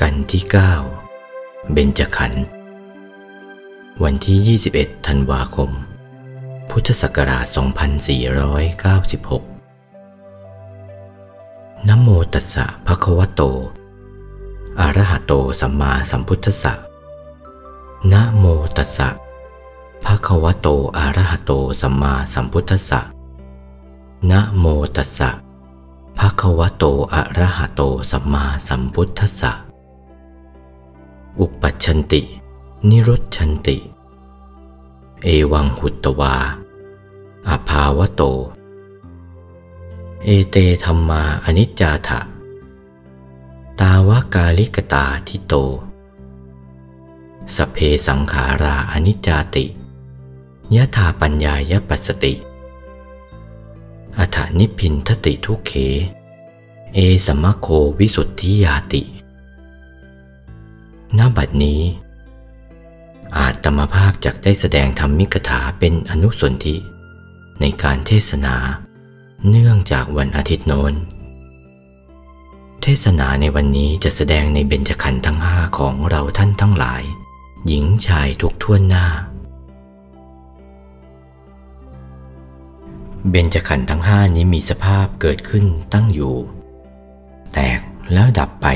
กันที่ 9 เบญจขันธ์วันที่ 21 ธันวาคม พุทธศักราช 2496นะโมตัสสะภะคะวะโต อะระหะโตสัมมาสัมพุทธัสสะนะโมตัสสะภะคะวะโต อะระหะโตสัมมาสัมพุทธัสสะนะโมตัสสะภะคะวะโต อะระหะโตสัมมาสัมพุทธัสสะ อุปัชชันติ นิรุชฌันติ เอวังหุตวาอภาวโต เอเตธัมมาอนิจจาถะ ตาวกาลิกตาทิโต สัพเพสังขาราอนิจจาติยะทาปัญญายะ ปัสสติ อัฏฐนิพินทติทุเข เอสมะโควิสุทธิยาติ ณบัดนี้ อาจตมภาพจักได้แสดงธรรมิกถาเป็นอนุสนธิในการเทศนา เนื่องจากวันอาทิตย์โน้น เทศนาในวันนี้จะแสดงในเบญจขันธ์ทั้งห้าของเราท่านทั้งหลาย หญิงชายทุกท่วนหน้า เบญจขันธ์ทั้งห้านี้มีสภาพเกิดขึ้นตั้งอยู่ แตกแล้วดับไป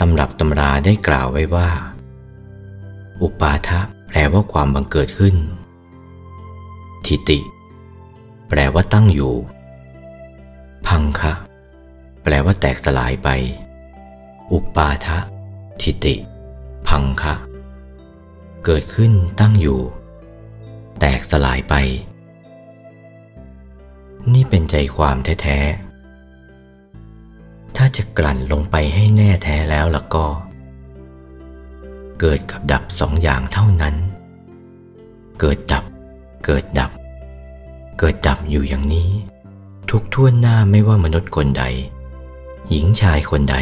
ตำรับตำราได้กล่าวไว้ว่า อุปาทะแปลว่าความบังเกิดขึ้น ทิติ แปลว่าตั้งอยู่ พังคะ แปลว่าแตกสลายไป อุปาทะ ทิติ พังคะ เกิดขึ้นตั้งอยู่ แตกสลายไป นี่เป็นใจความแท้ๆ ถ้าจะกลั่นลงไปให้แน่แท้แล้วล่ะก็ เกิดกับดับสองอย่างเท่านั้น เกิดดับ เกิดดับ เกิดดับอยู่อย่างนี้ ทุกท่วนหน้าไม่ว่ามนุษย์คนใด หญิงชายคนใด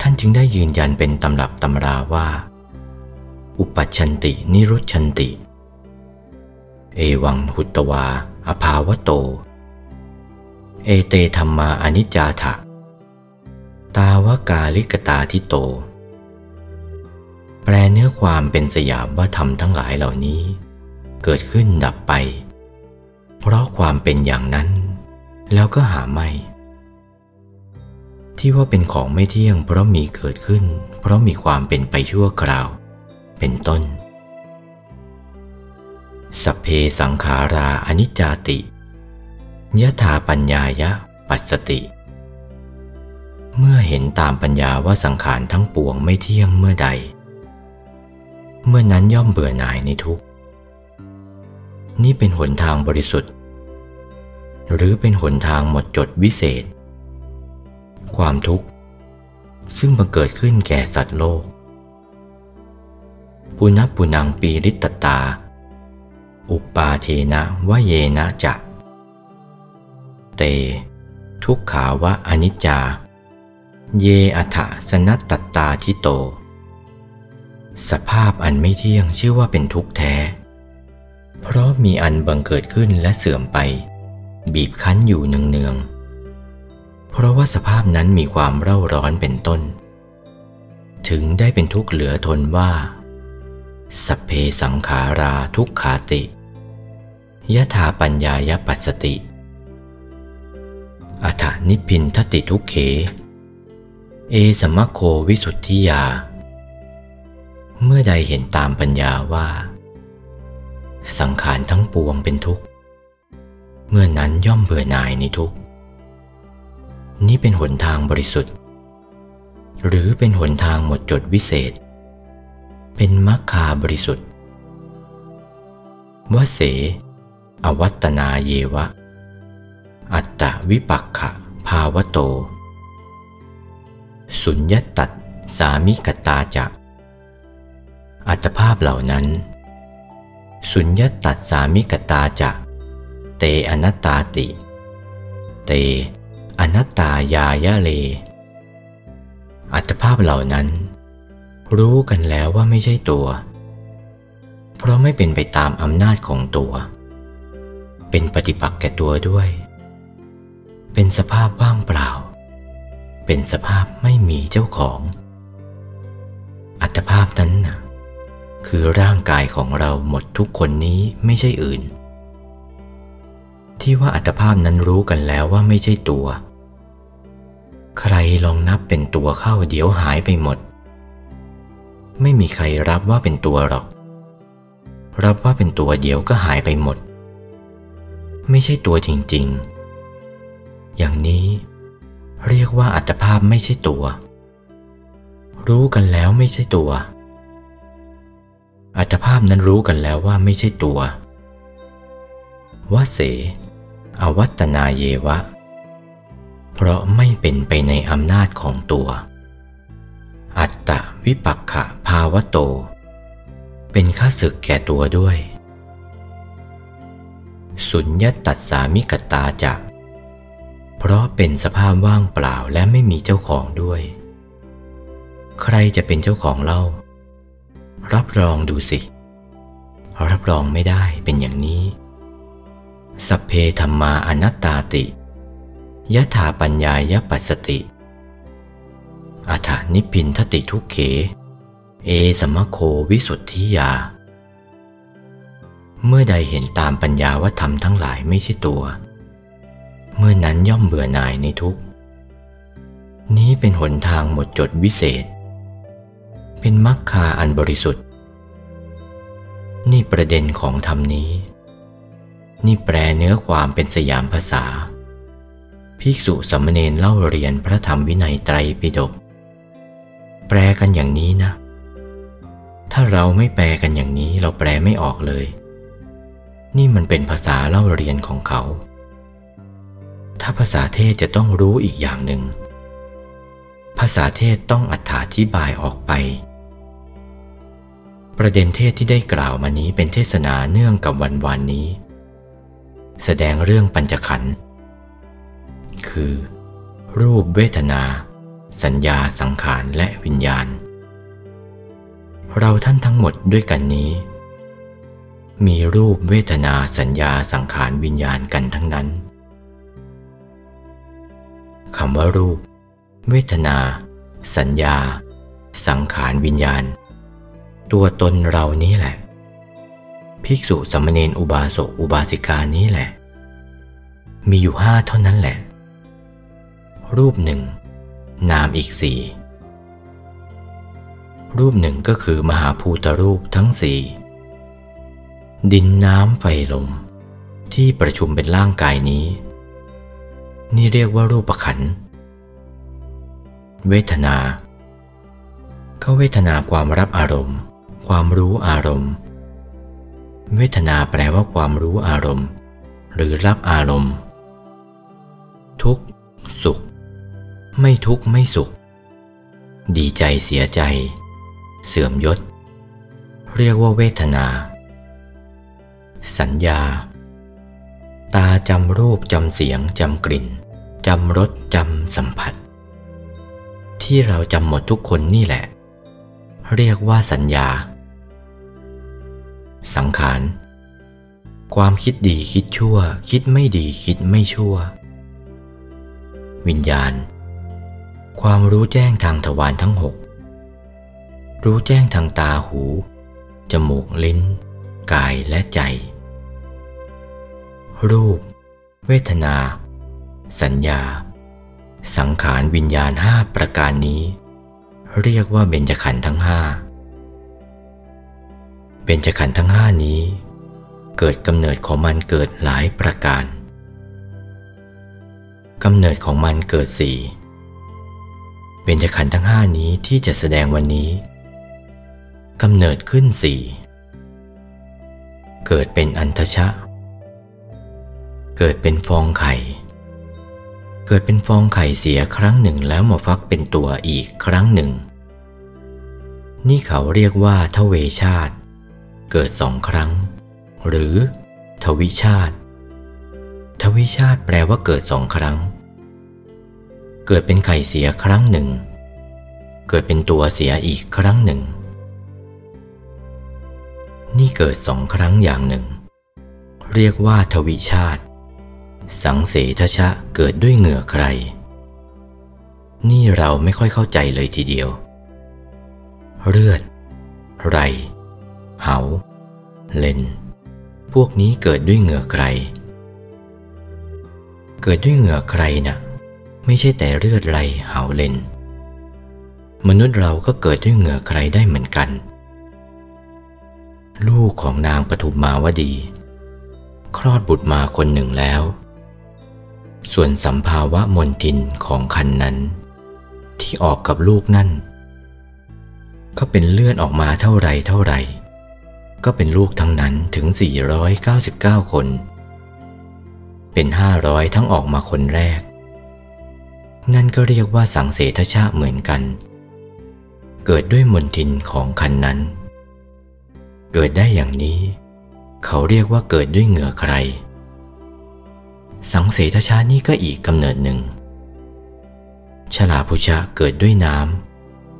ท่านจึงได้ยืนยันเป็นตำรับตำราว่า อุปัชันตินิรุชันติ เอวังหุตวา อภาวะโต เอเตธรรมาอนิจจาถะ ตาวกาลิกตาทิโต แปลเนื้อความเป็นสยามว่าธรรมทั้งหลายเหล่านี้ เกิดขึ้นดับไป เพราะความเป็นอย่างนั้น แล้วก็หาไม่ ที่ว่าเป็นของไม่เที่ยง เพราะมีเกิดขึ้น เพราะมีความเป็นไปชั่วคราว เป็นต้น สัพเพสังขาราอนิจจาติ ยะถาปัญญายะปัสสติ เมื่อเห็นตามปัญญาว่าสังขารทั้งปวงไม่เที่ยงเมื่อใด เมื่อนั้นย่อมเบื่อหน่ายในทุกนี่เป็นหนทางบริสุทธิ์ หรือเป็นหนทางหมดจดวิเศษ ความทุกข์ซึ่งบังเกิดขึ้นแก่สัตว์โลก ปุณปุนังปีริตตตาอุปปาเทนะวะเยนะจะ เต ทุกขาวะอนิจจา เยอัฏฐสนัตตตาทิโต สภาพอันไม่เที่ยงชื่อว่าเป็นทุกข์แท้ เพราะมีอันบังเกิดขึ้นและเสื่อมไป บีบคั้นอยู่เนืองๆ เพราะว่าสภาพนั้นมีความเร่าร้อนเป็นต้น ถึงได้เป็นทุกข์เหลือทนว่าสเพสังขาราทุกขาติยะถาปัญญายปัสสติ อัฏฐนิพินทติทุเข เอสมะโควิสุทธิยา เมื่อใดเห็นตามปัญญาว่า สังขารทั้งปวงเป็นทุกข์ เมื่อนั้นย่อมเบื่อหน่ายในทุกข์ นี่เป็นหนทางบริสุทธิ์ หรือเป็นหนทางหมดจดวิเศษ เป็นมัคคาบริสุทธิ์วเส อวัตนาเยวะ อัตตวิปักขะ ภาวโต สุญญตัดสามิกตาจะ อัตภาพเหล่านั้น สุญญตัดสามิกตาจะ เตอนัตตาติ เต อนัตตายายะเล อัตภาพเหล่านั้น รู้กันแล้วว่าไม่ใช่ตัว เพราะไม่เป็นไปตามอำนาจของตัว เป็นปฏิปักษ์แก่ตัวด้วย เป็นสภาพว่างเปล่า เป็นสภาพไม่มีเจ้าของ อัตภาพนั้นน่ะ คือร่างกายของเราหมดทุกคนนี้ไม่ใช่อื่น ที่ว่าอัตภาพนั้นรู้กันแล้วว่าไม่ใช่ตัว ใครลองนับเป็นตัวเข้าเดี๋ยวหายไปหมด ไม่มีใครรับว่าเป็นตัวหรอก รับว่าเป็นตัวเดียวก็หายไปหมด ไม่ใช่ตัวจริง ๆ อย่างนี้เรียกว่าอัตภาพไม่ใช่ตัว รู้กันแล้วไม่ใช่ตัว อัตภาพนั้นรู้กันแล้วว่าไม่ใช่ตัววเส อวัตนาเยวะ เพราะไม่เป็นไปในอำนาจของตัว อัตตะวิปักขะภาวะโต เป็นข้าศึกแก่ตัวด้วย สุญญตัดสามิกตาจะ เพราะเป็นสภาพว่างเปล่าและไม่มีเจ้าของด้วย ใครจะเป็นเจ้าของเล่า รับรองดูสิ รับรองไม่ได้เป็นอย่างนี้ สัพเพธรรมาอนัตตาติยะถาปัญญายปัสสติอัฏนิพพินทติทุกเข เอสมะโควิสุทธิยา เมื่อใดเห็นตามปัญญาว่าธรรมทั้งหลายไม่ใช่ตัว เมื่อนั้นย่อมเบื่อหน่ายในทุก นี้เป็นหนทางหมดจดวิเศษ เป็นมรรคาอันบริสุทธิ์ นี่ประเด็นของธรรมนี้ นี่แปลเนื้อความเป็นสยามภาษา ภิกษุสามเณรเล่าเรียนพระธรรมวินัยไตรปิฎกแปลกันอย่างนี้นะ ถ้าเราไม่แปลกันอย่างนี้เราแปลไม่ออกเลย นี่มันเป็นภาษาเล่าเรียนของเขา ถ้าภาษาเทศจะต้องรู้อีกอย่างหนึ่ง ภาษาเทศต้องอธิบายออกไป ประเด็นเทศที่ได้กล่าวมานี้เป็นเทศนาเนื่องกับวันวานนี้ แสดงเรื่องปัญจขันธ์คือ รูปเวทนา สัญญาสังขารและวิญญาณ เราท่านทั้งหมดด้วยกันนี้ มีรูปเวทนาสัญญาสังขารวิญญาณกันทั้งนั้น คำว่ารูป เวทนา สัญญา สังขารวิญญาณ ตัวตนเรานี้แหละ ภิกษุสมเณรอุบาสกอุบาสิกานี้แหละ มีอยู่ห้าเท่านั้นแหละ รูปหนึ่ง นามอีกสี่รูปหนึ่งก็คือมหาภูตรูปทั้งสี่ดินน้ำไฟลม ที่ประชุมเป็นร่างกายนี้ นี่เรียกว่ารูปขันธ์เวทนา เขาเวทนาความรับอารมณ์ ความรู้อารมณ์ เวทนาแปลว่าความรู้อารมณ์ หรือรับอารมณ์ ทุกสุข ไม่ทุกข์ไม่สุข ดีใจเสียใจ เสื่อมยศ เรียกว่าเวทนา สัญญา ตาจำรูปจำเสียงจำกลิ่นจำรสจำสัมผัส ที่เราจำหมดทุกคนนี่แหละ เรียกว่าสัญญา สังขาร ความคิดดีคิดชั่ว คิดไม่ดีคิดไม่ชั่ว วิญญาณ ความรู้แจ้งทางทวารทั้งหกรู้แจ้งทางตาหู จมูกลิ้น กายและใจ รูป เวทนา สัญญา สังขารวิญญาณห้าประการนี้ เรียกว่าเบญจขันธ์ทั้งห้าเบญจขันธ์ทั้งห้านี้ เกิดกำเนิดของมันเกิดหลายประการกำเนิดของมันเกิดสี่เบญจขันธ์ทั้งห้านี้ที่จะแสดงวันนี้กำเนิดขึ้นสี่เกิดเป็นอันทชะ เกิดเป็นฟองไข่ เกิดเป็นฟองไข่เสียครั้งหนึ่งแล้วมาฟักเป็นตัวอีกครั้งหนึ่ง นี่เขาเรียกว่าทเวชาติ เกิดสองครั้ง หรือ ทวิชาติ ทวิชาติแปลว่าเกิดสองครั้ง เกิดเป็นไข่เสียครั้งหนึ่ง เกิดเป็นตัวเสียอีกครั้งหนึ่ง นี่เกิดสองครั้งอย่างหนึ่ง เรียกว่าทวิชาติ สังเสทชะเกิดด้วยเหงื่อใคร นี่เราไม่ค่อยเข้าใจเลยทีเดียว เลือด ไร เหา เลน พวกนี้เกิดด้วยเหงื่อใคร เกิดด้วยเหงื่อใครนะ่ะ ไม่ใช่แต่เลือดไร เหาเลน มนุษย์เราก็เกิดด้วยเหงื่อใครได้เหมือนกัน ลูกของนางปฐุมมาวดี คลอดบุตรมาคนหนึ่งแล้ว ส่วนสัมภาวะมนทินของคันนั้น ที่ออกกับลูกนั่น ก็เป็นเลื่อดออกมาเท่าไรเท่าไร ก็เป็นลูกทั้งนั้นถึง 499 คน เป็น 500 ทั้งออกมาคนแรก นั่นก็เรียกว่าสังเสทชาเหมือนกัน เกิดด้วยมนทินของคันนั้น เกิดได้อย่างนี้ เขาเรียกว่าเกิดด้วยเหงื่อใคร สังเสทชานี่ก็อีกกำเนิดหนึ่งฉลาพุชะเกิดด้วยน้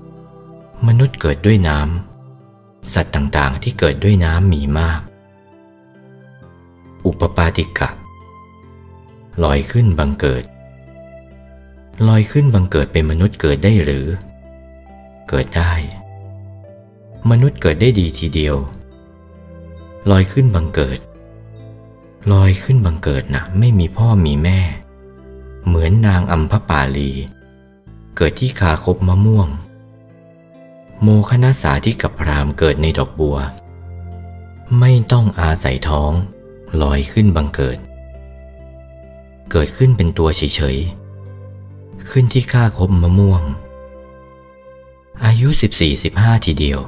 ำ มนุษย์เกิดด้วยน้ำ สัตว์ต่างๆที่เกิดด้วยน้ำมีมาก อุปปาติกะ ลอยขึ้นบังเกิด ลอยขึ้นบังเกิดเป็นมนุษย์เกิดได้หรือ เกิดได้ มนุษย์เกิดได้ดีทีเดียว ลอยขึ้นบังเกิด ลอยขึ้นบังเกิดนะไม่มีพ่อมีแม่ เหมือนนางอัมพปาลี เกิดที่คาคบมะม่วง โมคณะสาที่กับพรามเกิดในดอกบัว ไม่ต้องอาศัยท้อง ลอยขึ้นบังเกิด เกิดขึ้นเป็นตัวเฉยๆ ขึ้นที่ข้าคบมะม่วง อายุ 14-15 ทีเดียว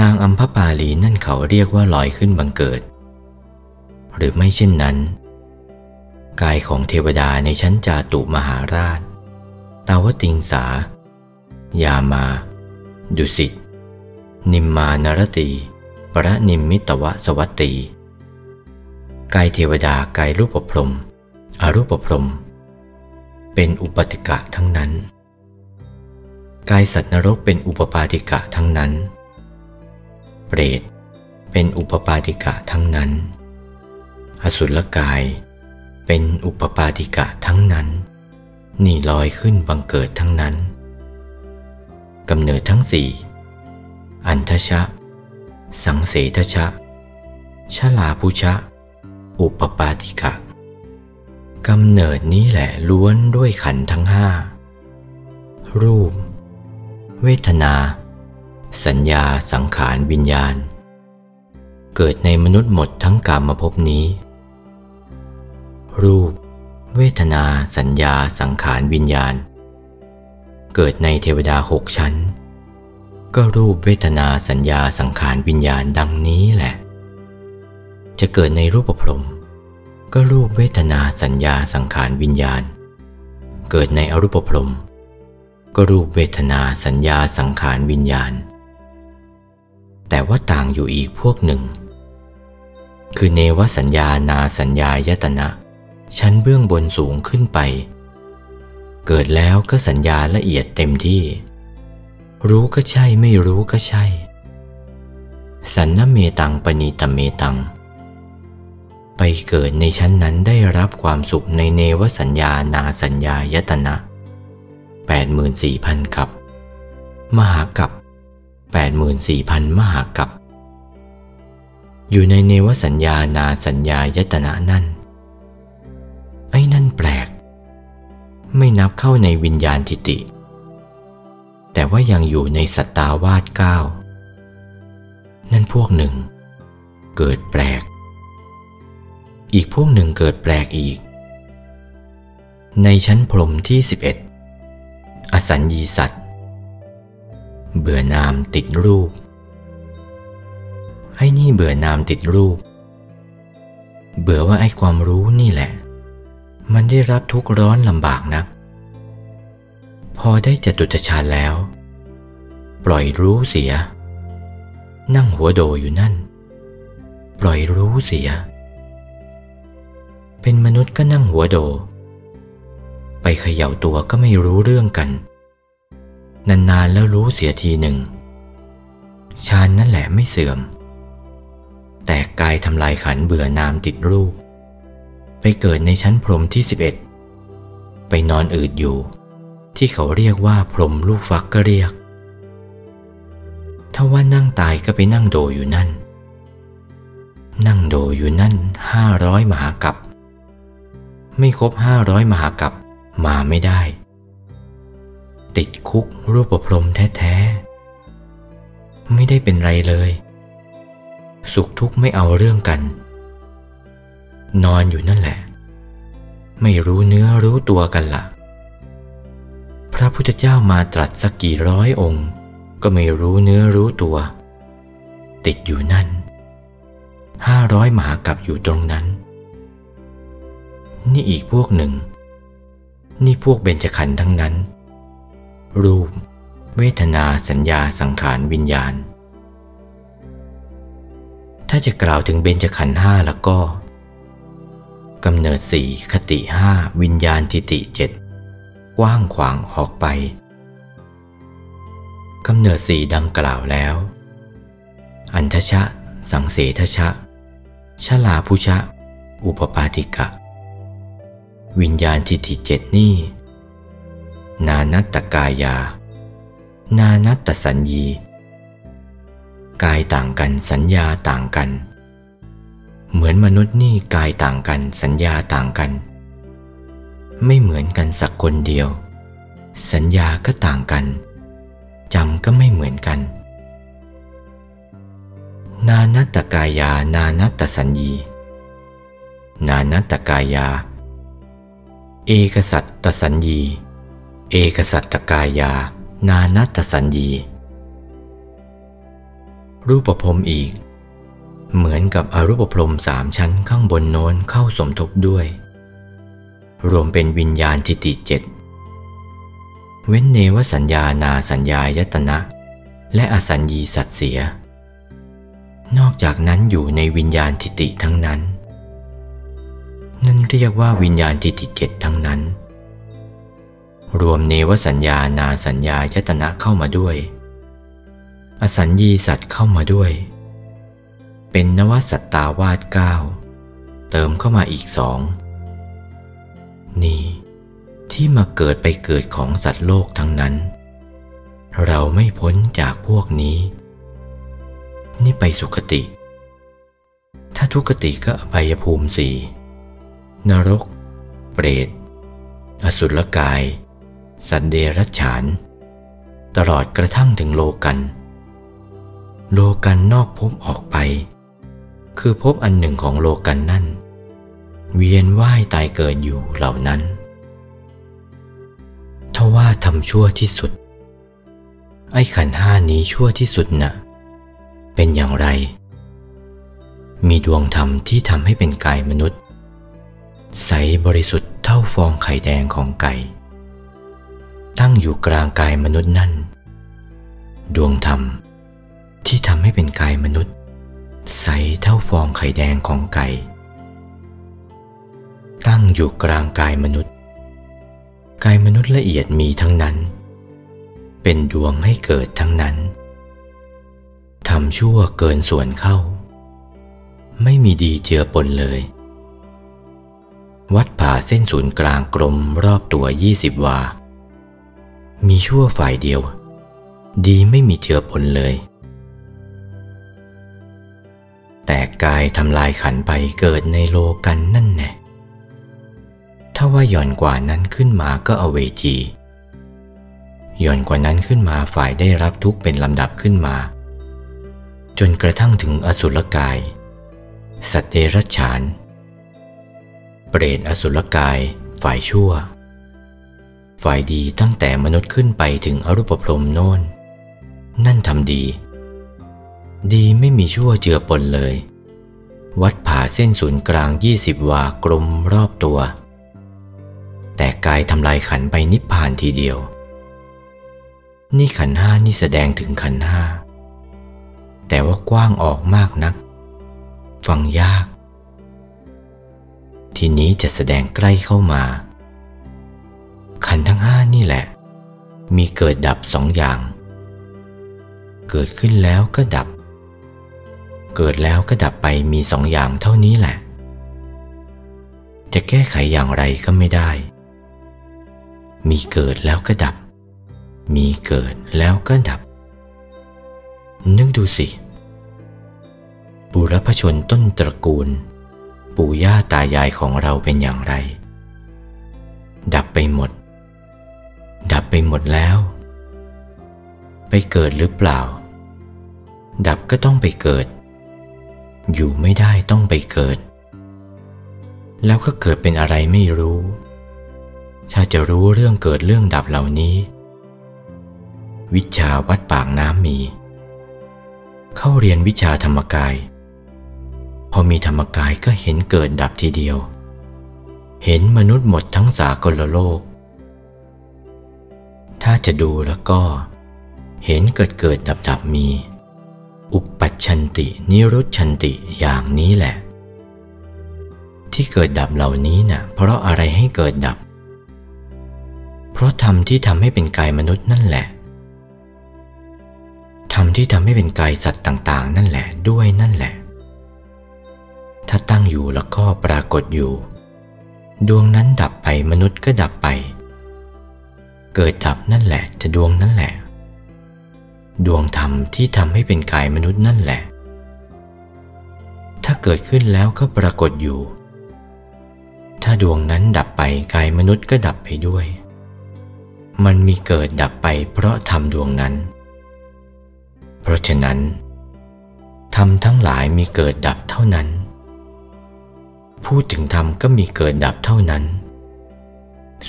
นางอัมพปาลีนั่นเขาเรียกว่าลอยขึ้นบังเกิด หรือไม่เช่นนั้น กายของเทวดาในชั้นจาตุมหาราช ตาวติงสา ยามา ดุสิต นิมมานรตี ปรนิมมิตวสวัตตีกายเทวดากายรูปพรม อรูปพรม เป็นอุปติกะทั้งนั้น กายสัตว์นรกเป็นอุปปาติกะทั้งนั้น เปรตเป็นอุปปาติกะทั้งนั้น อสุรกาย เป็นอุปปาติกะทั้งนั้น นี่ลอยขึ้นบังเกิดทั้งนั้นกำเนิดทั้งสี่ อันทชะ สังเสทชะ ชลาพุชะ อุปปาติกะกำเนิดนี้แหละล้วนด้วยขันทั้งห้า รูป เวทนา สัญญาสังขารวิญญาณ เกิดในมนุษย์หมดทั้งกรรมภพนี้ รูป เวทนา สัญญา สังขารวิญญาณ เกิดในเทวดาหกชั้น ก็รูปเวทนาสัญญาสังขารวิญญาณดังนี้แหละ จะเกิดในรูปพรหมก็รูปเวทนาสัญญาสังขารวิญญาณ เกิดในอรูปพรหมก็รูปเวทนาสัญญาสังขารวิญญาณ แต่ว่าต่างอยู่อีกพวกหนึ่ง คือเนวสัญญานาสัญญายตนะ ชั้นเบื้องบนสูงขึ้นไป เกิดแล้วก็สัญญาละเอียดเต็มที่ รู้ก็ใช่ไม่รู้ก็ใช่ สันนเมตังปณีตเมตัง ไปเกิดในชั้นนั้นได้รับความสุขในเนวสัญญานาสัญญายตนะ 84,000 กับ มหากับ 84,000 มหากับ อยู่ในเนวสัญญานาสัญญายตนะนั่น ไอ้นั่นแปลก ไม่นับเข้าในวิญญาณทิติ แต่ว่ายังอยู่ในสัตตาวาสเก้านั่นพวกหนึ่ง เกิดแปลก อีกพวกหนึ่งเกิดแปลกอีก ในชั้นพรมที่ 11 อสัญญีสัตว์ เบื่อนามติดรูป ไอ้นี่เบื่อนามติดรูป เบื่อว่าไอ้ความรู้นี่แหละ มันได้รับทุกข์ร้อนลำบากนัก พอได้จตุตฌานแล้ว ปล่อยรู้เสีย นั่งหัวโดอยู่นั่น ปล่อยรู้เสีย เป็นมนุษย์ก็นั่งหัวโด ไปเขย่าตัวก็ไม่รู้เรื่องกัน นานๆแล้วรู้เสียทีหนึ่งฌานนั่นแหละไม่เสื่อม แต่กายทำลายขันเบื่อนามติดรูป ไปเกิดในชั้นพรมที่ 11 ไปนอนอืดอยู่ ที่เขาเรียกว่าพรมลูกฟักก็เรียก ถ้าว่านั่งตายก็ไปนั่งโดอยู่นั่น นั่งโดอยู่นั่นห้าร้อยมหากับ ไม่ครบห้าร้อยมหากับมาไม่ได้ ติดคุกรูปพรมแท้ๆ ไม่ได้เป็นไรเลย สุขทุกข์ไม่เอาเรื่องกัน นอนอยู่นั่นแหละ ไม่รู้เนื้อรู้ตัวกันละ่ะ พระพุทธเจ้ามาตรัสสักกี่ร้อยองค์ ก็ไม่รู้เนื้อรู้ตัว ติดอยู่นั่นห้าร้อยหมากับอยู่ตรงนั้น นี่อีกพวกหนึ่ง นี่พวกเบญจขันธ์ทั้งนั้น รูป เวทนาสัญญาสังขารวิญญาณ ถ้าจะกล่าวถึงเบญจขันธ์ห้าแล้วก็ กำเนิดสี่คติห้าวิญญาณทิติเจ็ดกว้างขวางออกไปกำเนิดสี่ดังกล่าวแล้ว อันทชะ สังเสทชะ ชลาพุชะ อุปปาติกะ วิญญาณทิติเจ็ดนี่ นานัตตกายา นานัตตสัญญี กายต่างกันสัญญาต่างกัน เหมือนมนุษย์นี่กายต่างกันสัญญาต่างกัน ไม่เหมือนกันสักคนเดียว สัญญาก็ต่างกันจำก็ไม่เหมือนกัน นานัตตกายานานัตตสัญญี นานัตตกายา เอกสัตตสัญญี เอกสัตตกายา นานัตตสัญญีรูปภพอีก เหมือนกับอรูปพรมสามชั้นข้างบนโน้นเข้าสมทบด้วย รวมเป็นวิญญาณทิติเจ็ดเว้นเนวสัญญานาสัญญายตนะ และอสัญญีสัตเสีย นอกจากนั้นอยู่ในวิญญาณทิติทั้งนั้น นั่นเรียกว่าวิญญาณทิติเจ็ดทั้งนั้น รวมเนวสัญญานาสัญญายตนะเข้ามาด้วย อสัญญีสัตว์เข้ามาด้วย เป็นนวสัตตาวาสเก้าเติมเข้ามาอีกสองนี่ ที่มาเกิดไปเกิดของสัตว์โลกทั้งนั้น เราไม่พ้นจากพวกนี้ นี่ไปสุคติ ถ้าทุกติก็อบายภูมิสี่นรก เปรต อสุรกาย สัตว์เดรัจฉาน ตลอดกระทั่งถึงโลกัน โลกันนอกภพออกไป คือภพอันหนึ่งของโลกันนั่น เวียนว่ายตายเกิดอยู่เหล่านั้นทว่าทำชั่วที่สุด ไอ้ขันห้านี้ชั่วที่สุดนะ่ะ เป็นอย่างไร มีดวงธรรมที่ทำให้เป็นกายมนุษย์ ใสบริสุทธิ์เท่าฟองไข่แดงของไก่ ตั้งอยู่กลางกายมนุษย์นั่น ดวงธรรมที่ทำให้เป็นกายมนุษย์ ใสเท่าฟองไข่แดงของไก่ ตั้งอยู่กลางกายมนุษย์ กายมนุษย์ละเอียดมีทั้งนั้น เป็นดวงให้เกิดทั้งนั้นทำชั่วเกินส่วนเข้า ไม่มีดีเจือปนเลย วัดผ่าเส้นศูนย์กลางกลมรอบตัวยี่สิบวา มีชั่วฝ่ายเดียว ดีไม่มีเจือปนเลย แต่กายทำลายขันไปเกิดในโลกันนั่นแน่ถ้าว่าหย่อนกว่านั้นขึ้นมาก็อเวจีหย่อนกว่านั้นขึ้นมาฝ่ายได้รับทุกเป็นลำดับขึ้นมา จนกระทั่งถึงอสุรกาย สัตว์เดรัจฉาน เปรตอสุรกายฝ่ายชั่ว ฝ่ายดีตั้งแต่มนุษย์ขึ้นไปถึงอรูปพรมโน่น นั่นทำดี ดีไม่มีชั่วเจือปนเลย วัดผ่าเส้นศูนย์กลางยี่สิบวากลมรอบตัว แต่กายทำลายขันไปนิพพานทีเดียว นี่ขันห้านี่แสดงถึงขันห้า แต่ว่ากว้างออกมากนัก ฟังยาก ทีนี้จะแสดงใกล้เข้ามา ขันทั้งห้านี่แหละ มีเกิดดับสองอย่าง เกิดขึ้นแล้วก็ดับ เกิดแล้วก็ดับไปมีสองอย่างเท่านี้แหละ จะแก้ไขอย่างไรก็ไม่ได้ มีเกิดแล้วก็ดับ มีเกิดแล้วก็ดับ นึกดูสิบุรพชนต้นตระกูล ปู่ย่าตายายของเราเป็นอย่างไร ดับไปหมด ดับไปหมดแล้ว ไปเกิดหรือเปล่าดับก็ต้องไปเกิด อยู่ไม่ได้ต้องไปเกิด แล้วก็เกิดเป็นอะไรไม่รู้ ถ้าจะรู้เรื่องเกิดเรื่องดับเหล่านี้ วิชาวัดปากน้ำมี เข้าเรียนวิชาธรรมกาย พอมีธรรมกายก็เห็นเกิดดับทีเดียว เห็นมนุษย์หมดทั้งสากลโลก ถ้าจะดูแล้วก็ เห็นเกิดเกิดดับดับมี อุปัชชันตินิรุชฌันติอย่างนี้แหละ ที่เกิดดับเหล่านี้น่ะเพราะอะไรให้เกิดดับ เพราะธรรมที่ทำให้เป็นกายมนุษย์นั่นแหละธรรมที่ทำให้เป็นกายสัตว์ต่างๆ นั่นแหละด้วยนั่นแหละ ถ้าตั้งอยู่แล้วก็ปรากฏอยู่ ดวงนั้นดับไปมนุษย์ก็ดับไป เกิดดับนั่นแหละจะดวงนั่นแหละ ดวงธรรมที่ทำให้เป็นกายมนุษย์นั่นแหละ ถ้าเกิดขึ้นแล้วก็ปรากฏอยู่ ถ้าดวงนั้นดับไปกายมนุษย์ก็ดับไปด้วย มันมีเกิดดับไปเพราะทำดวงนั้น เพราะฉะนั้นธรรมทั้งหลายมีเกิดดับเท่านั้น พูดถึงธรรมก็มีเกิดดับเท่านั้น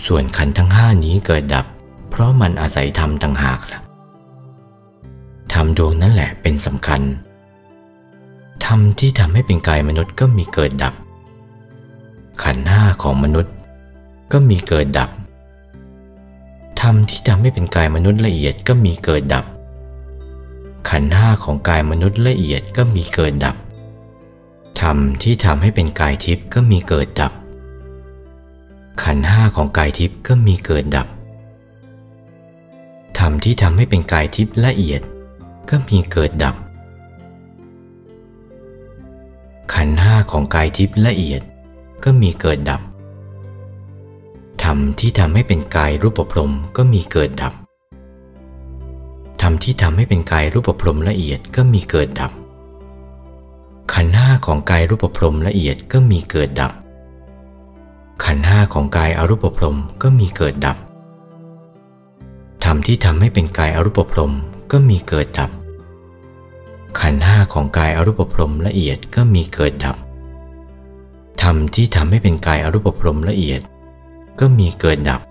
ส่วนขันธ์ทั้งห้านี้เกิดดับ เพราะมันอาศัยธรรมต่างหากล่ะ ธรรมดวงนั่นแหละเป็นสำคัญ ธรรมที่ทำให้เป็นกายมนุษย์ก็มีเกิดดับ ขันธ์ห้าของมนุษย์ ก็มีเกิดดับ ธรรมที่ทำให้เป็นกายมนุษย์ละเอียดก็มีเกิดดับ ขันธ์ห้าของกายมนุษย์ละเอียดก็มีเกิดดับ ธรรมที่ทำให้เป็นกายทิพย์ก็มีเกิดดับ ขันธ์ห้าของกายทิพย์ก็มีเกิดดับธรรมที่ทำให้เป็นกายทิพย์ละเอียด ก็มีเกิดดับ ขันห้าของกายทิพย์ละเอียดก็มีเกิดดับธรรมที่ทำให้เป็นกายรูปพรมก็มีเกิดดับธรรมที่ทำให้เป็นกายรูปพรมละเอียดก็มีเกิดดับ ขันห้าของกายรูปพรมละเอียดก็มีเกิดดับ ขันห้าของกายอรูปพรมก็มีเกิดดับธรรมที่ทำให้เป็นกายอรูปพรม ก็มีเกิดดับ ขันห้าของกายอรูปพรมละเอียดก็มีเกิดดับธรรมที่ทำให้เป็นกายอรูปพรมละเอียด ก็มีเกิดดับ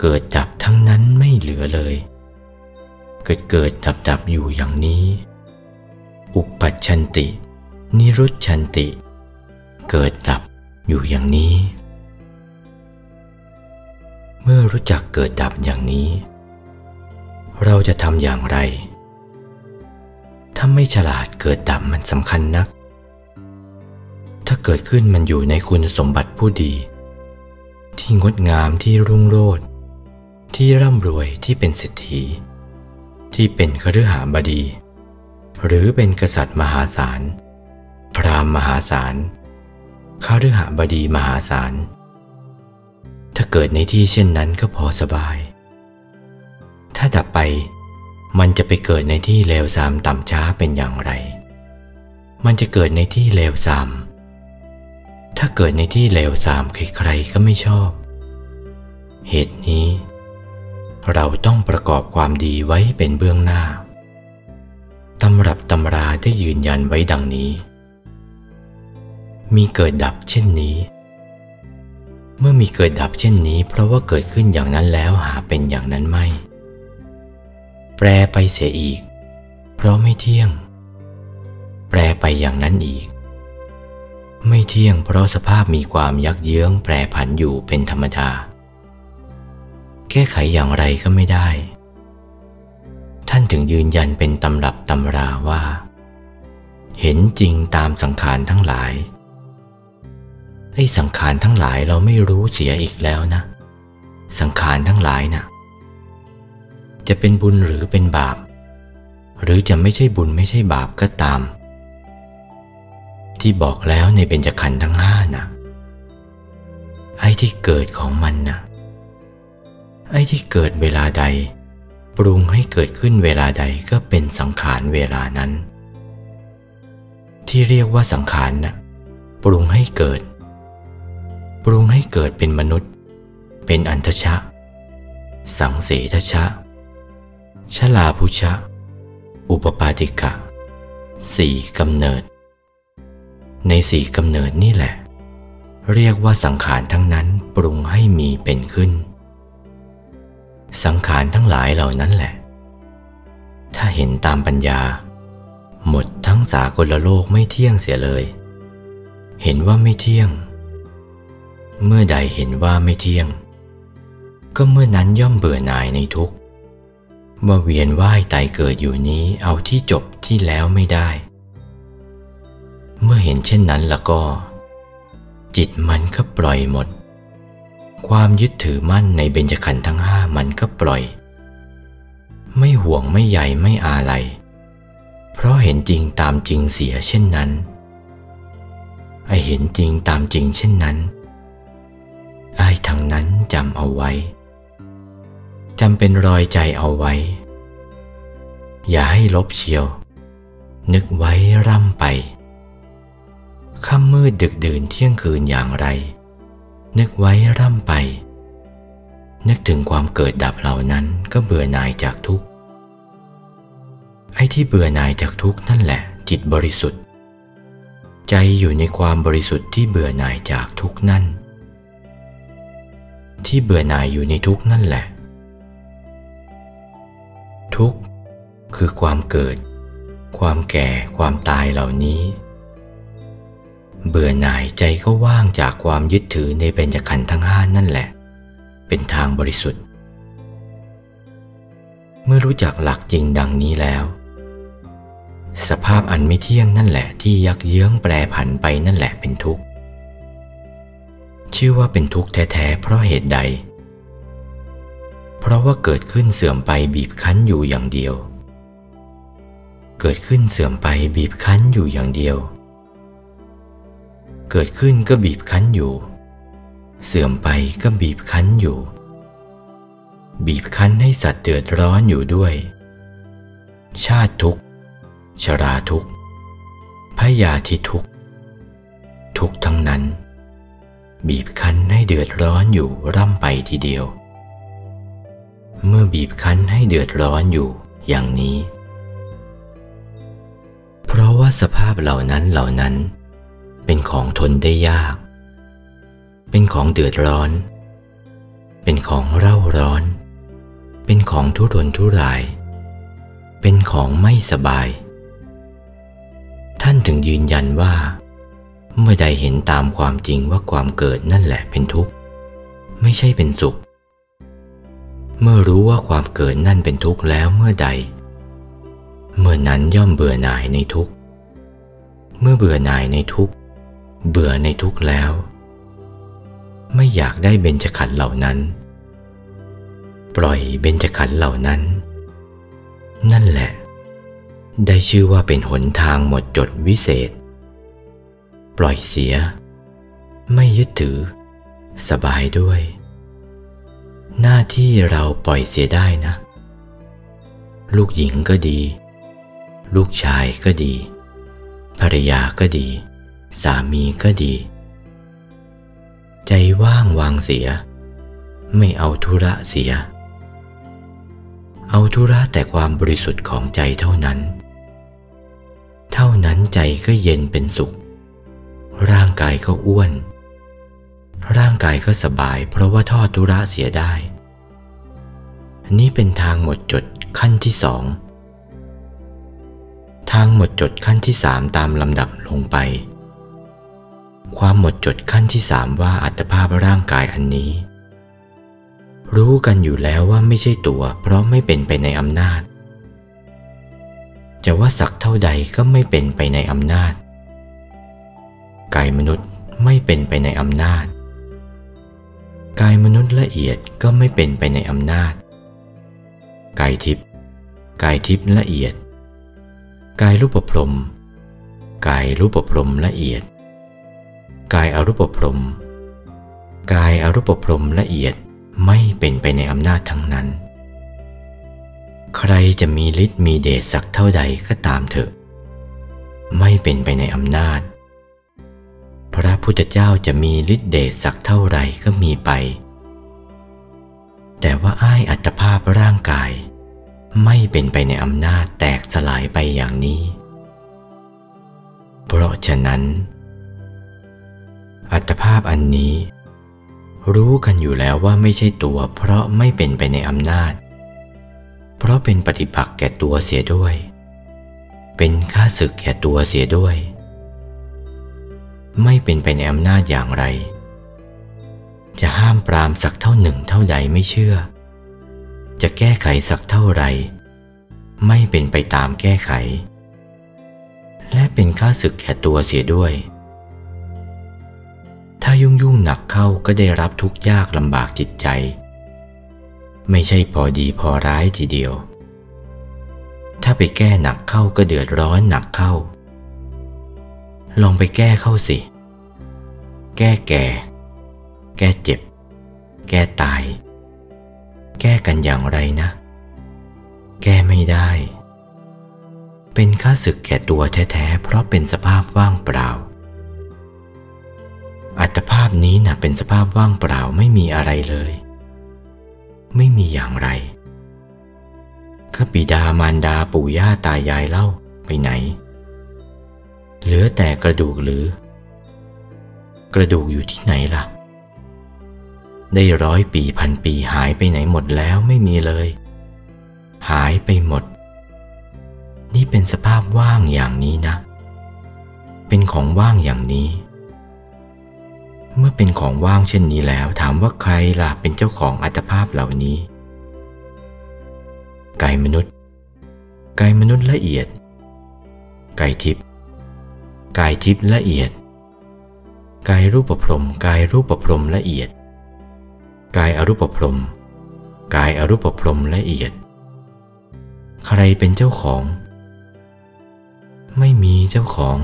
เกิดดับทั้งนั้นไม่เหลือเลย เกิดเกิดดับดับอยู่อย่างนี้ อุปปัชชันติ นิรุชชันติ เกิดดับอยู่อย่างนี้ เมื่อรู้จักเกิดดับอย่างนี้ เราจะทำอย่างไร ถ้าไม่ฉลาดเกิดดับมันสำคัญนัก ถ้าเกิดขึ้นมันอยู่ในคุณสมบัติผู้ดี ที่งดงามที่รุ่งโรจน์ที่ร่ำรวยที่เป็นเศรษฐี ที่เป็นคฤหาบดี หรือเป็นกษัตริย์มหาศาล พราหมณ์มหาศาลคฤหบดีมหาศาล ถ้าเกิดในที่เช่นนั้นก็พอสบาย ถ้าดับไป มันจะไปเกิดในที่เลวทรามต่ำช้าเป็นอย่างไร มันจะเกิดในที่เลวทราม ถ้าเกิดในที่เลวทรามใครๆก็ไม่ชอบ เหตุนี้ เราต้องประกอบความดีไว้เป็นเบื้องหน้า ตำรับตำราได้ยืนยันไว้ดังนี้ มีเกิดดับเช่นนี้เมื่อมีเกิดดับเช่นนี้ เพราะว่าเกิดขึ้นอย่างนั้นแล้วหาเป็นอย่างนั้นไม่ แปรไปเสียอีก เพราะไม่เที่ยง แปรไปอย่างนั้นอีก ไม่เที่ยงเพราะสภาพมีความยักเยื้องแปรผันอยู่เป็นธรรมดา แก้ไขอย่างไรก็ไม่ได้ ท่านถึงยืนยันเป็นตำรับตำราว่า เห็นจริงตามสังขารทั้งหลายไอ้สังขารทั้งหลายเราไม่รู้เสียอีกแล้วนะ สังขารทั้งหลายนะ่ะ จะเป็นบุญหรือเป็นบาป หรือจะไม่ใช่บุญไม่ใช่บาปก็ตาม ที่บอกแล้วในเบญจขันธ์ทั้งห้านะไอ้ที่เกิดของมันนะไอ้ที่เกิดเวลาใด ปรุงให้เกิดขึ้นเวลาใดก็เป็นสังขารเวลานั้น ที่เรียกว่าสังขารนะ่ะปรุงให้เกิด ปรุงให้เกิดเป็นมนุษย์ เป็นอันทชะ สังเสทชะ ชลาภุชะ อุปปาติกะสี่กำเนิด ในสี่กำเนิดนี่แหละ เรียกว่าสังขารทั้งนั้นปรุงให้มีเป็นขึ้น สังขารทั้งหลายเหล่านั้นแหละ ถ้าเห็นตามปัญญา หมดทั้งสากลโลกไม่เที่ยงเสียเลย เห็นว่าไม่เที่ยง เมื่อใดเห็นว่าไม่เที่ยง ก็เมื่อนั้นย่อมเบื่อหน่ายในทุกข์ ว่าเวียนว่ายตายเกิดอยู่นี้เอาที่จบที่แล้วไม่ได้ เมื่อเห็นเช่นนั้นแล้วก็ จิตมันก็ปล่อยหมด ความยึดถือมั่นในเบญจขันธ์ทั้งห้ามันก็ปล่อย ไม่ห่วงไม่ใหญ่ไม่อาลัยเพราะเห็นจริงตามจริงเสียเช่นนั้นไอเห็นจริงตามจริงเช่นนั้น ไอทางนั้นจำเอาไว้ จำเป็นรอยใจเอาไว้ อย่าให้ลบเชียว นึกไว้ร่ำไปค่ำมืดดึกดื่นเที่ยงคืนอย่างไร นึกไว้ร่ำไป นึกถึงความเกิดดับเหล่านั้นก็เบื่อหน่ายจากทุกข์ไอ้ที่เบื่อหน่ายจากทุกข์นั่นแหละ จิตบริสุทธิ์ ใจอยู่ในความบริสุทธิ์ที่เบื่อหน่ายจากทุกข์นั่น ที่เบื่อหน่ายอยู่ในทุกข์นั่นแหละ ทุกข์คือความเกิด ความแก่ความตายเหล่านี้ เบื่อหน่ายใจก็ว่างจากความยึดถือในเบญจขันธ์ทั้งห้านั่นแหละ เป็นทางบริสุทธิ์ เมื่อรู้จักหลักจริงดังนี้แล้ว สภาพอันไม่เที่ยงนั่นแหละที่ยักเยื้องแปรผันไปนั่นแหละเป็นทุกข์ ชื่อว่าเป็นทุกข์แท้ๆเพราะเหตุใดเเพราะว่าเกิดขึ้นเสื่อมไปบีบคั้นอยู่อย่างเดียว เกิดขึ้นเสื่อมไปบีบคั้นอยู่อย่างเดียว เกิดขึ้นก็บีบคั้นอยู่ เสื่อมไปก็บีบคั้นอยู่ บีบคั้นให้สัตว์เดือดร้อนอยู่ด้วย ชาติทุกข์ ชราทุกข์พยาธิทุกข์ ทุกทั้งนั้น บีบคั้นให้เดือดร้อนอยู่ร่ำไปทีเดียว เมื่อบีบคั้นให้เดือดร้อนอยู่อย่างนี้ เพราะว่าสภาพเหล่านั้นเหล่านั้น เป็นของทนได้ยาก เป็นของเดือดร้อน เป็นของเร่าร้อน เป็นของทุรนทุราย เป็นของไม่สบาย ท่านถึงยืนยันว่า เมื่อใดเห็นตามความจริงว่าความเกิดนั่นแหละเป็นทุกข์ ไม่ใช่เป็นสุข เมื่อรู้ว่าความเกิดนั่นเป็นทุกข์แล้วเมื่อใด เมื่อนั้นย่อมเบื่อหน่ายในทุกข์ เมื่อเบื่อหน่ายในทุกข์ เบื่อในทุกข์แล้ว ไม่อยากได้เบญจขันธ์เหล่านั้น ปล่อยเบญจขันธ์เหล่านั้น นั่นแหละ ได้ชื่อว่าเป็นหนทางหมดจดวิเศษ ปล่อยเสีย ไม่ยึดถือ สบายด้วย หน้าที่เราปล่อยเสียได้นะ ลูกหญิงก็ดี ลูกชายก็ดี ภรรยาก็ดี สามีก็ดี ใจว่างวางเสีย ไม่เอาธุระเสีย เอาธุระแต่ความบริสุทธิ์ของใจเท่านั้น เท่านั้นใจก็เย็นเป็นสุข ร่างกายก็อ้วน ร่างกายก็สบายเพราะว่าทอดทุระเสียได้ นี่เป็นทางหมดจดขั้นที่สอง ทางหมดจดขั้นที่สามตามลำดับลงไป ความหมดจดขั้นที่สามว่าอัตภาพร่างกายอันนี้ รู้กันอยู่แล้วว่าไม่ใช่ตัว เพราะไม่เป็นไปในอำนาจ จะว่าสักเท่าใดก็ไม่เป็นไปในอำนาจ กายมนุษย์ไม่เป็นไปในอำนาจ กายมนุษย์ละเอียดก็ไม่เป็นไปในอำนาจ กายทิพย์กายทิพย์ละเอียด กายรูปพรมกายรูปพรมละเอียด กายอรูปพรมกายอรูปพรมละเอียดไม่เป็นไปในอำนาจทั้งนั้น ใครจะมีฤทธิ์มีเดชสักเท่าใดก็ตามเถอะ ไม่เป็นไปในอำนาจ พระพุทธเจ้าจะมีฤทธิ์เดชสักเท่าไรก็มีไป แต่ว่าอ้ายอัตภาพร่างกาย ไม่เป็นไปในอำนาจแตกสลายไปอย่างนี้ เพราะฉะนั้น อัตภาพอันนี้ รู้กันอยู่แล้วว่าไม่ใช่ตัวเพราะไม่เป็นไปในอำนาจ เพราะเป็นปฏิปักษ์แก่ตัวเสียด้วย เป็นข้าศึกแก่ตัวเสียด้วย ไม่เป็นไปในอำนาจอย่างไร จะห้ามปรามสักเท่าหนึ่งเท่าใดไม่เชื่อ จะแก้ไขสักเท่าไร ไม่เป็นไปตามแก้ไข และเป็นข้าศึกแก่ตัวเสียด้วย ถ้ายุ่งยุ่งหนักเข้าก็ได้รับทุกข์ยากลำบากจิตใจ ไม่ใช่พอดีพอร้ายทีเดียว ถ้าไปแก้หนักเข้าก็เดือดร้อนหนักเข้า ลองไปแก้เข้าสิ แก้แก่ แก้เจ็บ แก้ตาย แก้กันอย่างไรนะ แก้ไม่ได้ เป็นข้าศึกแก่ตัวแท้ๆ เพราะเป็นสภาพว่างเปล่า อัตภาพนี้นะ่ะเป็นสภาพว่างเปล่าไม่มีอะไรเลย ไม่มีอย่างไรข้าบิดามารดาปู่ย่าตายายเล่าไปไหน เหลือแต่กระดูกหรือ กระดูกอยู่ที่ไหนล่ะ ได้ร้อยปีพันปีหายไปไหนหมดแล้วไม่มีเลย หายไปหมด นี่เป็นสภาพว่างอย่างนี้นะ เป็นของว่างอย่างนี้ เมื่อเป็นของว่างเช่นนี้แล้ว ถามว่าใครล่ะเป็นเจ้าของอัตภาพเหล่านี้กายมนุษย์กายมนุษย์ละเอียดกายทิพย์ กายทิพย์ละเอียด กายรูปประพรมกายรูปประพรมละเอียด กายอรูปพรมกายอรูปพรมละเอียด ใครเป็นเจ้าของ ไม่มีเจ้าของ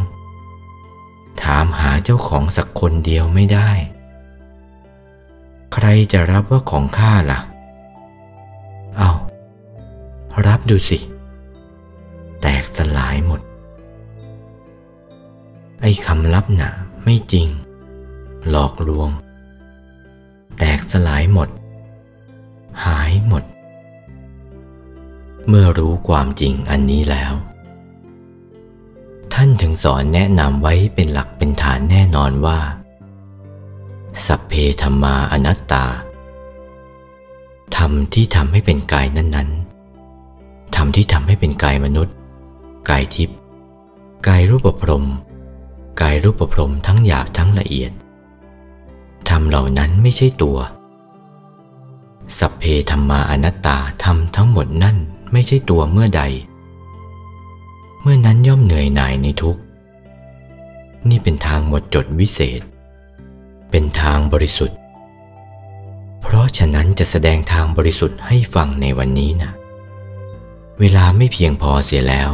ถามหาเจ้าของสักคนเดียวไม่ได้ ใครจะรับว่าของข้าล่ะ เอารับดูสิ แตกสลายหมด ไอ้คำลับหนาไม่จริง หลอกลวง แตกสลายหมด หายหมด เมื่อรู้ความจริงอันนี้แล้ว ท่านถึงสอนแนะนำไว้เป็นหลักเป็นฐานแน่นอนว่า สัพเพธรรมาอนัตตาธรรมที่ทำให้เป็นกายนั้นๆธรรมที่ทำให้เป็นกายมนุษย์ กายทิพย์กายรูปประพรม กายรูปประพรมทั้งหยาบทั้งละเอียดธรรมเหล่านั้นไม่ใช่ตัว สัพเพธรรมาอนัตตาธรรมทั้งหมดนั่นไม่ใช่ตัวเมื่อใด เมื่อนั้นย่อมเหนื่อยหน่ายในทุกข์ นี่เป็นทางหมดจดวิเศษ เป็นทางบริสุทธิ์ เพราะฉะนั้นจะแสดงทางบริสุทธิ์ให้ฟังในวันนี้นะเวลาไม่เพียงพอเสียแล้ว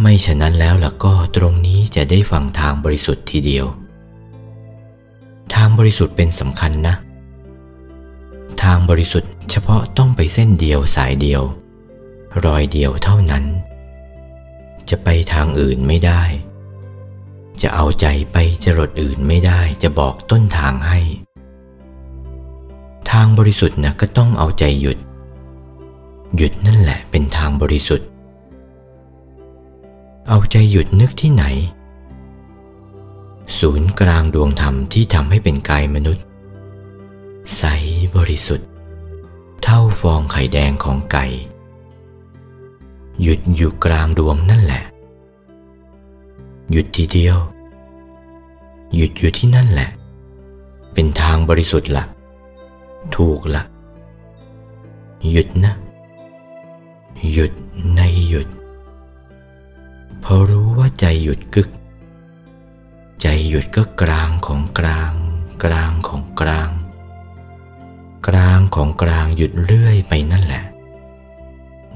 ไม่ฉะนั้นแล้วล่ะก็ตรงนี้จะได้ฟังทางบริสุทธิ์ทีเดียว ทางบริสุทธิ์เป็นสำคัญนะ ทางบริสุทธิ์เฉพาะต้องไปเส้นเดียวสายเดียว รอยเดียวเท่านั้น จะไปทางอื่นไม่ได้ จะเอาใจไปจรดอื่นไม่ได้จะบอกต้นทางให้ ทางบริสุทธิ์นะก็ต้องเอาใจหยุด หยุดนั่นแหละเป็นทางบริสุทธิ์ เอาใจหยุดนึกที่ไหน ศูนย์กลางดวงธรรมที่ทำให้เป็นกายมนุษย์ ใสบริสุทธิ์ เท่าฟองไข่แดงของไก่ หยุดอยู่กลางดวงนั่นแหละ หยุดทีเดียว หยุดอยู่ที่นั่นแหละ เป็นทางบริสุทธิ์ละถูกละหยุดนะ หยุดในหยุด พอรู้ว่าใจหยุดกึก ใจหยุดก็กลางของกลาง กลางของกลาง กลางของกลางหยุดเรื่อยไปนั่นแหละ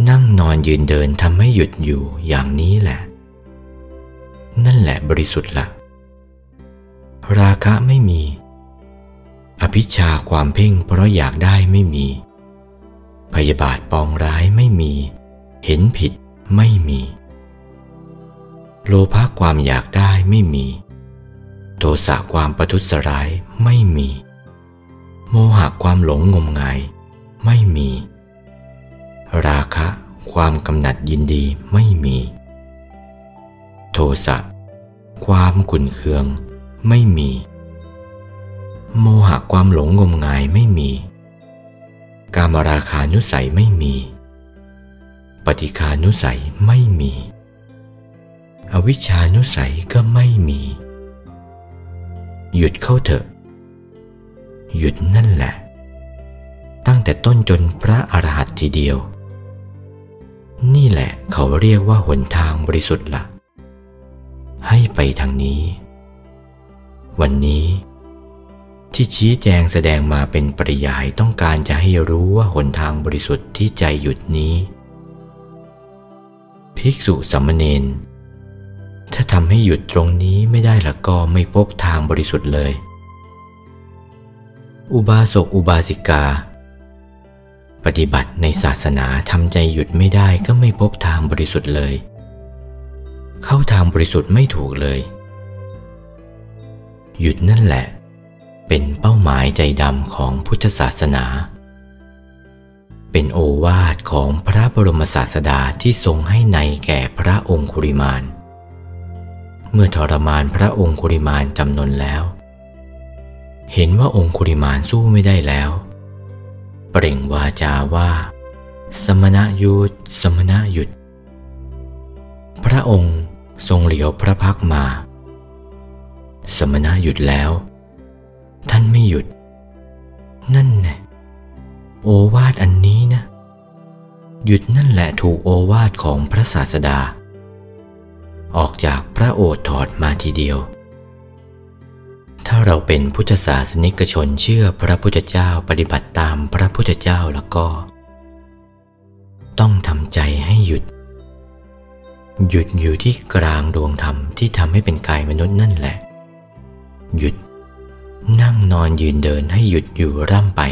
นั่งนอนยืนเดินทำให้หยุดอยู่อย่างนี้แหละ นั่นแหละบริสุทธิ์ละราคะไม่มี อภิชาความเพ่งเพราะอยากได้ไม่มี พยาบาทปองร้ายไม่มี เห็นผิดไม่มี โลภะความอยากได้ไม่มี โทสะความประทุษร้ายไม่มี โมหะความหลงงมงายไม่มี ราคะความกำหนัดยินดีไม่มี โทสะความขุนเคืองไม่มี โมหะความหลงงมงายไม่มี กามราคานุสัยไม่มี ปฏิคานุสัยไม่มี อวิชชานุสัยก็ไม่มี หยุดเข้าเถอะ หยุดนั่นแหละ ตั้งแต่ต้นจนพระอรหันต์ทีเดียว นี่แหละเขาเรียกว่าหนทางบริสุทธิ์ละ่ะ ให้ไปทางนี้ วันนี้ที่ชี้แจงแสดงมาเป็นปริยายต้องการจะให้รู้ว่าหนทางบริสุทธิ์ที่ใจหยุดนี้ ภิกษุสัมมเนน ถ้าทำให้หยุดตรงนี้ไม่ได้ละก็ไม่พบทางบริสุทธิ์เลย อุบาสกอุบาสิกา ปฏิบัติในศาสนาทำใจหยุดไม่ได้ก็ไม่พบทางบริสุทธิ์เลย เข้าทางบริสุทธิ์ไม่ถูกเลย หยุดนั่นแหละ เป็นเป้าหมายใจดำของพุทธศาสนาเป็นโอวาทของพระบรมศาสดาที่ทรงให้ในแก่พระองคุริมาน เมื่อทรมานพระองคุริมานจำนนแล้ว เห็นว่าองคุริมานสู้ไม่ได้แล้ว เปล่งวาจาว่า สมณะหยุดสมณะหยุด พระองค์ทรงเหลียวพระพักมา สมณะหยุดแล้ว ท่านไม่หยุด นั่นแน่โอวาทอันนี้นะ หยุดนั่นแหละถูกโอวาทของพระศาสดา ออกจากพระโอษฐ์ถอดมาทีเดียว ถ้าเราเป็นพุทธศาสนิกชนเชื่อพระพุทธเจ้าปฏิบัติตามพระพุทธเจ้าแล้วก็ ต้องทำใจให้หยุด หยุดอยู่ที่กลางดวงธรรมที่ทำให้เป็นกายมนุษย์นั่นแหละ หยุดนั่งนอนยืนเดินให้หยุดอยู่ร่ำไป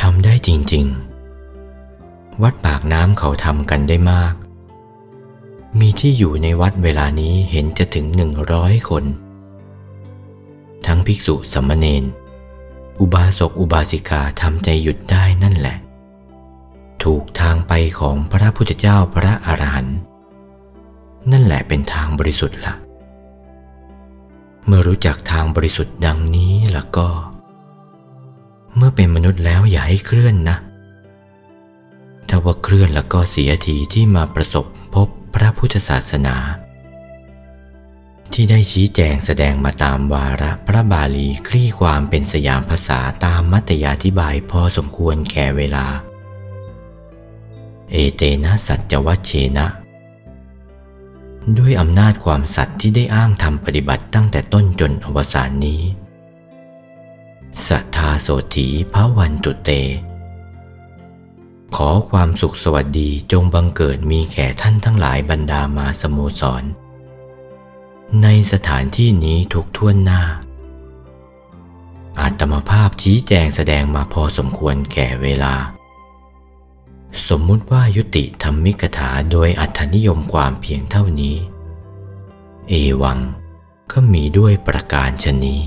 ทำได้จริง ๆ วัดปากน้ำเขาทำกันได้มาก มีที่อยู่ในวัดเวลานี้เห็นจะถึงหนึ่งร้อยคน ทั้งภิกษุสมมเณรอุบาสกอุบาสิกาทำใจหยุดได้นั่นแหละ ถูกทางไปของพระพุทธเจ้าพระอรหันต์นั่นแหละเป็นทางบริสุทธิ์ละเมื่อรู้จักทางบริสุทธิ์ดังนี้แล้วก็ เมื่อเป็นมนุษย์แล้วอย่าให้เคลื่อนนะ ถ้าว่าเคลื่อนแล้วก็เสียทีที่มาประสบพบ พระพุทธศาสนา ที่ได้ชี้แจงแสดงมาตามวาระพระบาลีคลี่ความเป็นสยามภาษาตามมัตยาธิบายพอสมควรแก่เวลา เอเตนะสัจวัชเชนะ ด้วยอำนาจความสัตย์ที่ได้อ้างทำปฏิบัติตั้งแต่ต้นจนอวสานนี้สัทธาโสถีพระวันตุเต ขอความสุขสวัสดีจงบังเกิดมีแก่ท่านทั้งหลายบรรดามาสโมสร ในสถานที่นี้ทุกท่วนหน้า อาตมภาพชี้แจงแสดงมาพอสมควรแก่เวลา สมมุติว่ายุติธรรมิกถาโดยอัธนิยมความเพียงเท่านี้ เอวังก็มีด้วยประการชนี้